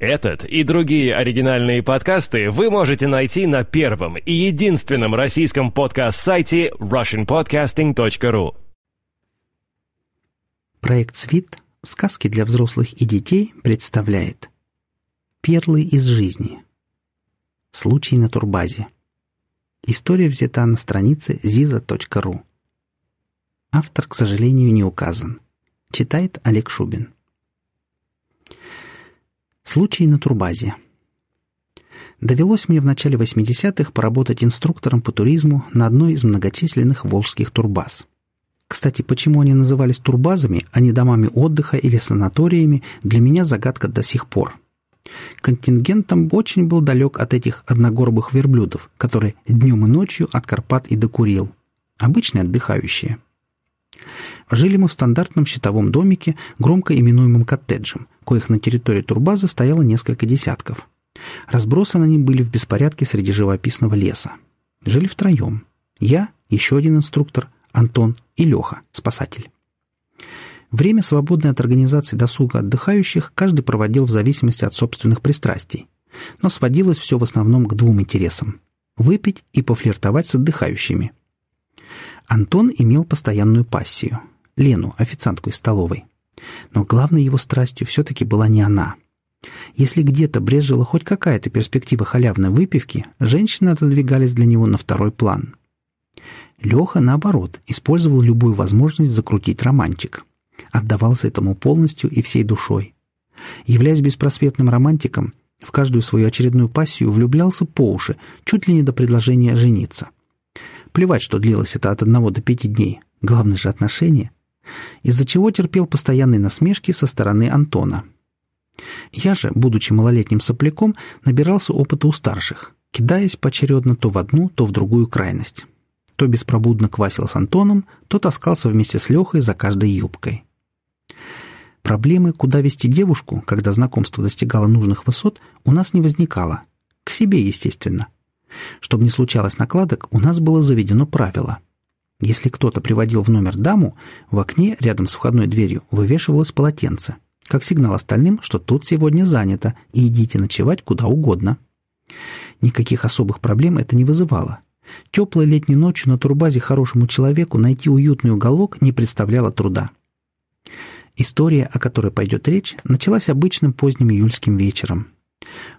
Этот и другие оригинальные подкасты вы можете найти на первом и единственном российском подкаст-сайте russianpodcasting.ru. Проект «Свит. Сказки для взрослых и детей» представляет «Перлы из жизни». Случай на турбазе. История взята на странице ziza.ru. Автор, к сожалению, не указан. Читает Олег Шубин. Случай на турбазе. Довелось мне в начале 80-х поработать инструктором по туризму на одной из многочисленных волжских турбаз. Кстати, почему они назывались турбазами, а не домами отдыха или санаториями, для меня загадка до сих пор. Контингент там очень был далек от этих одногорбых верблюдов, которые днем и ночью от Карпат и до Курил. Обычные отдыхающие. Жили мы в стандартном щитовом домике, громко именуемом коттеджем, коих на территории турбазы стояло несколько десятков. Разбросаны они были в беспорядке среди живописного леса. Жили втроем. Я, еще один инструктор, Антон и Леха, спасатель. Время, свободное от организации досуга отдыхающих, каждый проводил в зависимости от собственных пристрастий. Но сводилось все в основном к двум интересам – выпить и пофлиртовать с отдыхающими. Антон имел постоянную пассию – Лену, официантку из столовой. Но главной его страстью все-таки была не она. Если где-то брезжила хоть какая-то перспектива халявной выпивки, женщины отодвигались для него на второй план. Леха, наоборот, использовал любую возможность закрутить романтик. Отдавался этому полностью и всей душой. Являясь беспросветным романтиком, в каждую свою очередную пассию влюблялся по уши, чуть ли не до предложения жениться. Плевать, что длилось это от одного до пяти дней. Главное же отношения из-за чего терпел постоянные насмешки со стороны Антона. Я же, будучи малолетним сопляком, набирался опыта у старших, кидаясь поочередно то в одну, то в другую крайность. То беспробудно квасил с Антоном, то таскался вместе с Лехой за каждой юбкой. Проблемы, куда вести девушку, когда знакомство достигало нужных высот, у нас не возникало. К себе, естественно. Чтобы не случалось накладок, у нас было заведено правило – если кто-то приводил в номер даму, в окне рядом с входной дверью вывешивалось полотенце, как сигнал остальным, что тут сегодня занято, и идите ночевать куда угодно. Никаких особых проблем это не вызывало. Теплой летней ночью на турбазе хорошему человеку найти уютный уголок не представляло труда. История, о которой пойдет речь, началась обычным поздним июльским вечером.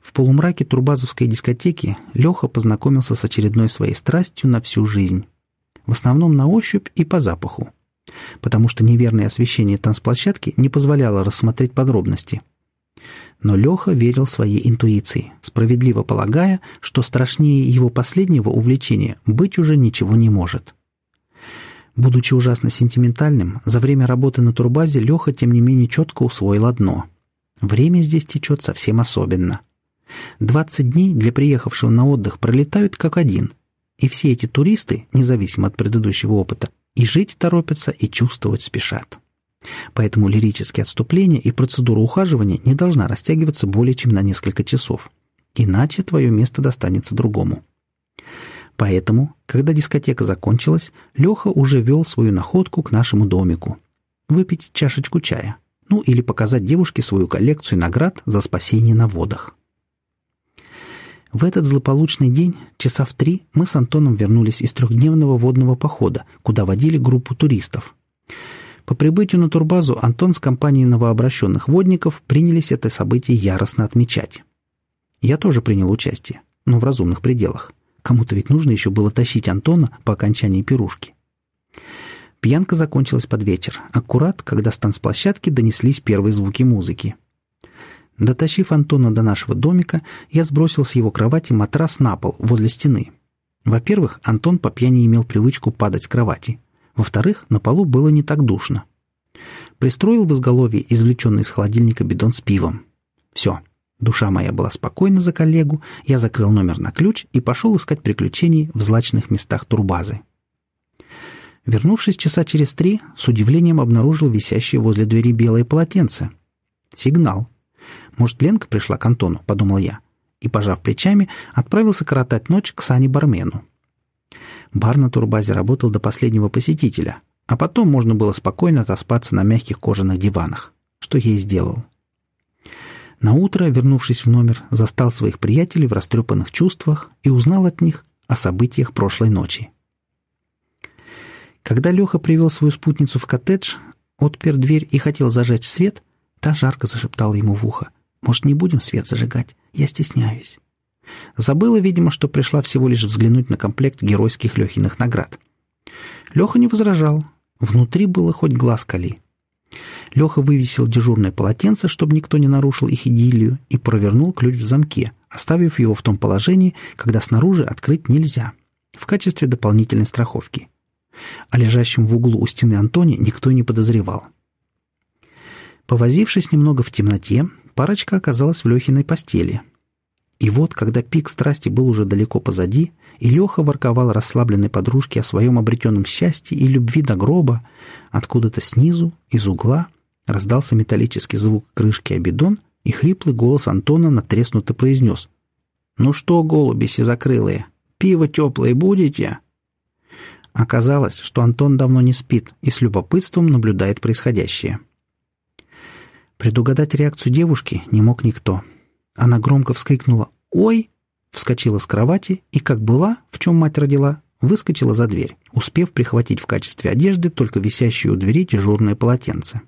В полумраке турбазовской дискотеки Леха познакомился с очередной своей страстью на всю жизнь в основном на ощупь и по запаху, потому что неверное освещение танцплощадки не позволяло рассмотреть подробности. Но Леха верил своей интуиции, справедливо полагая, что страшнее его последнего увлечения быть уже ничего не может. Будучи ужасно сентиментальным, за время работы на турбазе Леха, тем не менее, четко усвоил одно. Время здесь течет совсем особенно. 20 дней для приехавшего на отдых пролетают как один, и все эти туристы, независимо от предыдущего опыта, и жить торопятся, и чувствовать спешат. Поэтому лирические отступления и процедура ухаживания не должна растягиваться более чем на несколько часов. Иначе твое место достанется другому. Поэтому, когда дискотека закончилась, Леха уже вел свою находку к нашему домику. Выпить чашечку чая. Ну или показать девушке свою коллекцию наград за спасение на водах. В этот злополучный день, часа в три, мы с Антоном вернулись из трехдневного водного похода, куда водили группу туристов. По прибытию на турбазу Антон с компанией новообращенных водников принялись это событие яростно отмечать. Я тоже принял участие, но в разумных пределах. Кому-то ведь нужно еще было тащить Антона по окончании пирушки. Пьянка закончилась под вечер, аккурат, когда с танцплощадки донеслись первые звуки музыки – Дотащив Антона до нашего домика, я сбросил с его кровати матрас на пол возле стены. Во-первых, Антон по пьяни имел привычку падать с кровати. Во-вторых, на полу было не так душно. Пристроил в изголовье извлеченный из холодильника бидон с пивом. Все. Душа моя была спокойна за коллегу, я закрыл номер на ключ и пошел искать приключений в злачных местах турбазы. Вернувшись часа через три, с удивлением обнаружил висящее возле двери белое полотенце. Сигнал. Может, Ленка пришла к Антону, подумал я, и, пожав плечами, отправился коротать ночь к Сане-бармену. Бар на турбазе работал до последнего посетителя, а потом можно было спокойно отоспаться на мягких кожаных диванах, что я и сделал. На утро, вернувшись в номер, застал своих приятелей в растрепанных чувствах и узнал от них о событиях прошлой ночи. Когда Леха привел свою спутницу в коттедж, отпер дверь и хотел зажечь свет, та жарко зашептала ему в ухо. «Может, не будем свет зажигать? Я стесняюсь». Забыла, видимо, что пришла всего лишь взглянуть на комплект геройских Лехиных наград. Леха не возражал. Внутри было хоть глаз кали. Леха вывесил дежурное полотенце, чтобы никто не нарушил их идиллию, и провернул ключ в замке, оставив его в том положении, когда снаружи открыть нельзя, в качестве дополнительной страховки. О лежащем в углу у стены Антоне никто не подозревал. Повозившись немного в темноте, парочка оказалась в Лехиной постели. И вот, когда пик страсти был уже далеко позади, и Леха ворковал расслабленной подружке о своем обретенном счастье и любви до гроба, откуда-то снизу, из угла, раздался металлический звук крышки обидон, и хриплый голос Антона натреснуто произнес. «Ну что, голуби сизокрылые, пиво теплое будете?» Оказалось, что Антон давно не спит и с любопытством наблюдает происходящее. Предугадать реакцию девушки не мог никто. Она громко вскрикнула «Ой!», вскочила с кровати и, как была, в чем мать родила, выскочила за дверь, успев прихватить в качестве одежды только висящее у двери дежурное полотенце.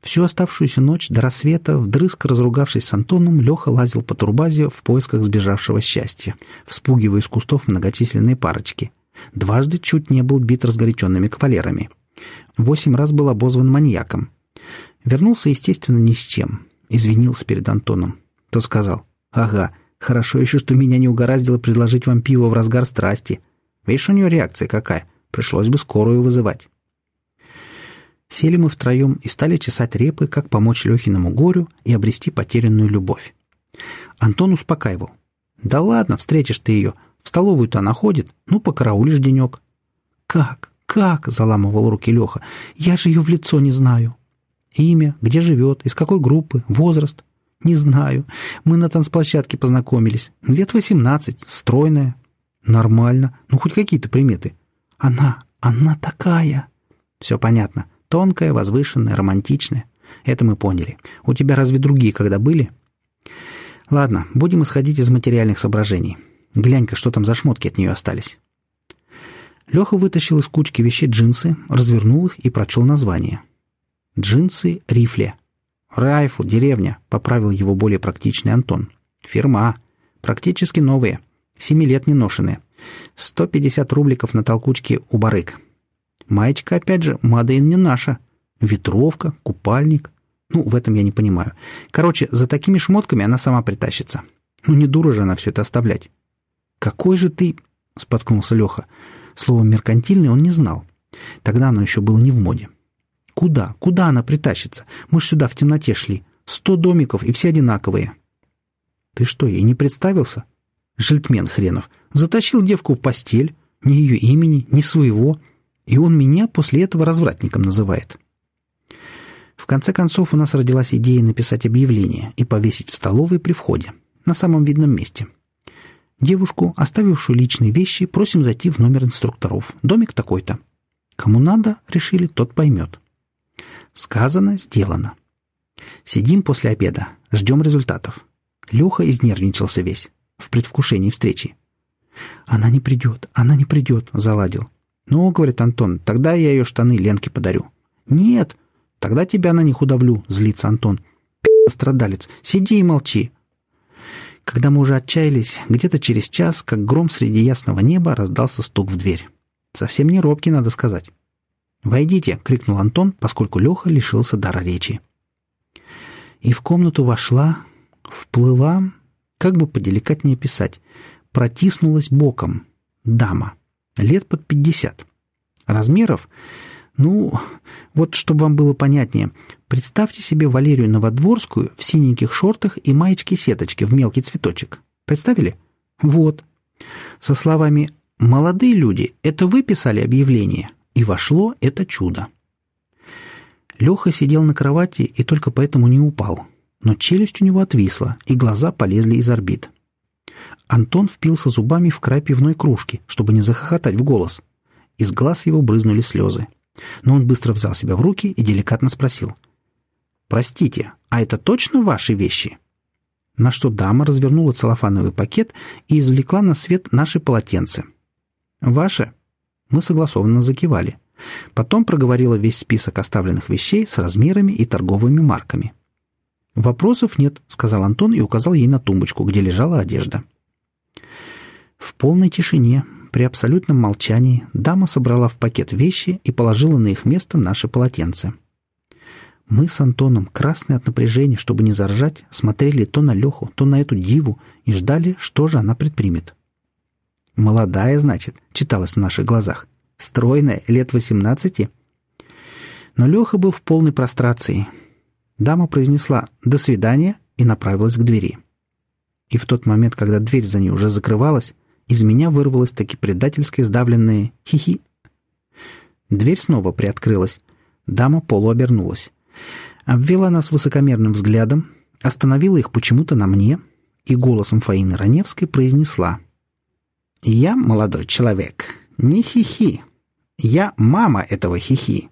Всю оставшуюся ночь до рассвета, вдрызг разругавшись с Антоном, Леха лазил по турбазе в поисках сбежавшего счастья, вспугивая из кустов многочисленные парочки. Дважды чуть не был бит разгоряченными кавалерами. Восемь раз был обозван маньяком. Вернулся, естественно, ни с чем. Извинился перед Антоном. Тот сказал, «Ага, хорошо еще, что меня не угораздило предложить вам пиво в разгар страсти. Видишь, у нее реакция какая. Пришлось бы скорую вызывать». Сели мы втроем и стали чесать репы, как помочь Лехиному горю и обрести потерянную любовь. Антон успокаивал. «Да ладно, встретишь ты ее. В столовую-то она ходит. Ну, покараулишь денек». «Как? Как?» — заламывал руки Леха. «Я же ее в лицо не знаю». Имя, где живет, из какой группы, возраст. Не знаю. Мы на танцплощадке познакомились. Лет восемнадцать, стройная. Нормально. Ну, хоть какие-то приметы. Она, она такая. Все понятно. Тонкая, возвышенная, романтичная. Это мы поняли. У тебя разве другие когда были? Ладно, будем исходить из материальных соображений. Глянь-ка, что там за шмотки от нее остались. Леха вытащил из кучки вещей джинсы, развернул их и прочел название — Джинсы рифле. Райфл, деревня, поправил его более практичный Антон. Фирма. Практически новые. Семи лет не ношеные. 150 рубликов на толкучке у барык. Маечка, опять же, Мадейн не наша. Ветровка, купальник. Ну, в этом я не понимаю. Короче, за такими шмотками она сама притащится. Ну, не дура же она все это оставлять. «Какой же ты...» — споткнулся Леха. Слово «меркантильный» он не знал. Тогда оно еще было не в моде. Куда? Куда она притащится? Мы ж сюда в темноте шли. Сто домиков, и все одинаковые. Ты что, ей не представился? Жильтмен хренов. Затащил девку в постель. Ни ее имени, ни своего. И он меня после этого развратником называет. В конце концов, у нас родилась идея написать объявление и повесить в столовой при входе, на самом видном месте. Девушку, оставившую личные вещи, просим зайти в номер инструкторов. Домик такой-то. Кому надо, решили, тот поймет. Сказано, сделано. Сидим после обеда, ждем результатов. Леха изнервничался весь, в предвкушении встречи. «Она не придет, она не придет», — заладил. «Ну, — говорит Антон, — тогда я ее штаны Ленке подарю». «Нет, тогда тебя на них удавлю», — злится Антон. страдалец, сиди и молчи». Когда мы уже отчаялись, где-то через час, как гром среди ясного неба, раздался стук в дверь. Совсем не робкий, надо сказать. «Войдите!» — крикнул Антон, поскольку Леха лишился дара речи. И в комнату вошла, вплыла, как бы поделикатнее писать, протиснулась боком. Дама. Лет под пятьдесят. Размеров? Ну, вот чтобы вам было понятнее, представьте себе Валерию Новодворскую в синеньких шортах и маечке-сеточке в мелкий цветочек. Представили? Вот. Со словами «Молодые люди, это вы писали объявление?» И вошло это чудо. Леха сидел на кровати и только поэтому не упал, но челюсть у него отвисла, и глаза полезли из орбит. Антон впился зубами в край пивной кружки, чтобы не захохотать в голос. Из глаз его брызнули слезы. Но он быстро взял себя в руки и деликатно спросил. «Простите, а это точно ваши вещи?» На что дама развернула целлофановый пакет и извлекла на свет наши полотенца. «Ваше?» Мы согласованно закивали. Потом проговорила весь список оставленных вещей с размерами и торговыми марками. «Вопросов нет», — сказал Антон и указал ей на тумбочку, где лежала одежда. В полной тишине, при абсолютном молчании, дама собрала в пакет вещи и положила на их место наши полотенца. Мы с Антоном, красные от напряжения, чтобы не заржать, смотрели то на Леху, то на эту диву и ждали, что же она предпримет. «Молодая, значит», — читалось в наших глазах. «Стройная, лет восемнадцати». Но Леха был в полной прострации. Дама произнесла «до свидания» и направилась к двери. И в тот момент, когда дверь за ней уже закрывалась, из меня вырвалось таки предательское сдавленное «хи-хи». Дверь снова приоткрылась. Дама полуобернулась. Обвела нас высокомерным взглядом, остановила их почему-то на мне и голосом Фаины Раневской произнесла — я, молодой человек, не хихи. Я мама этого хихи.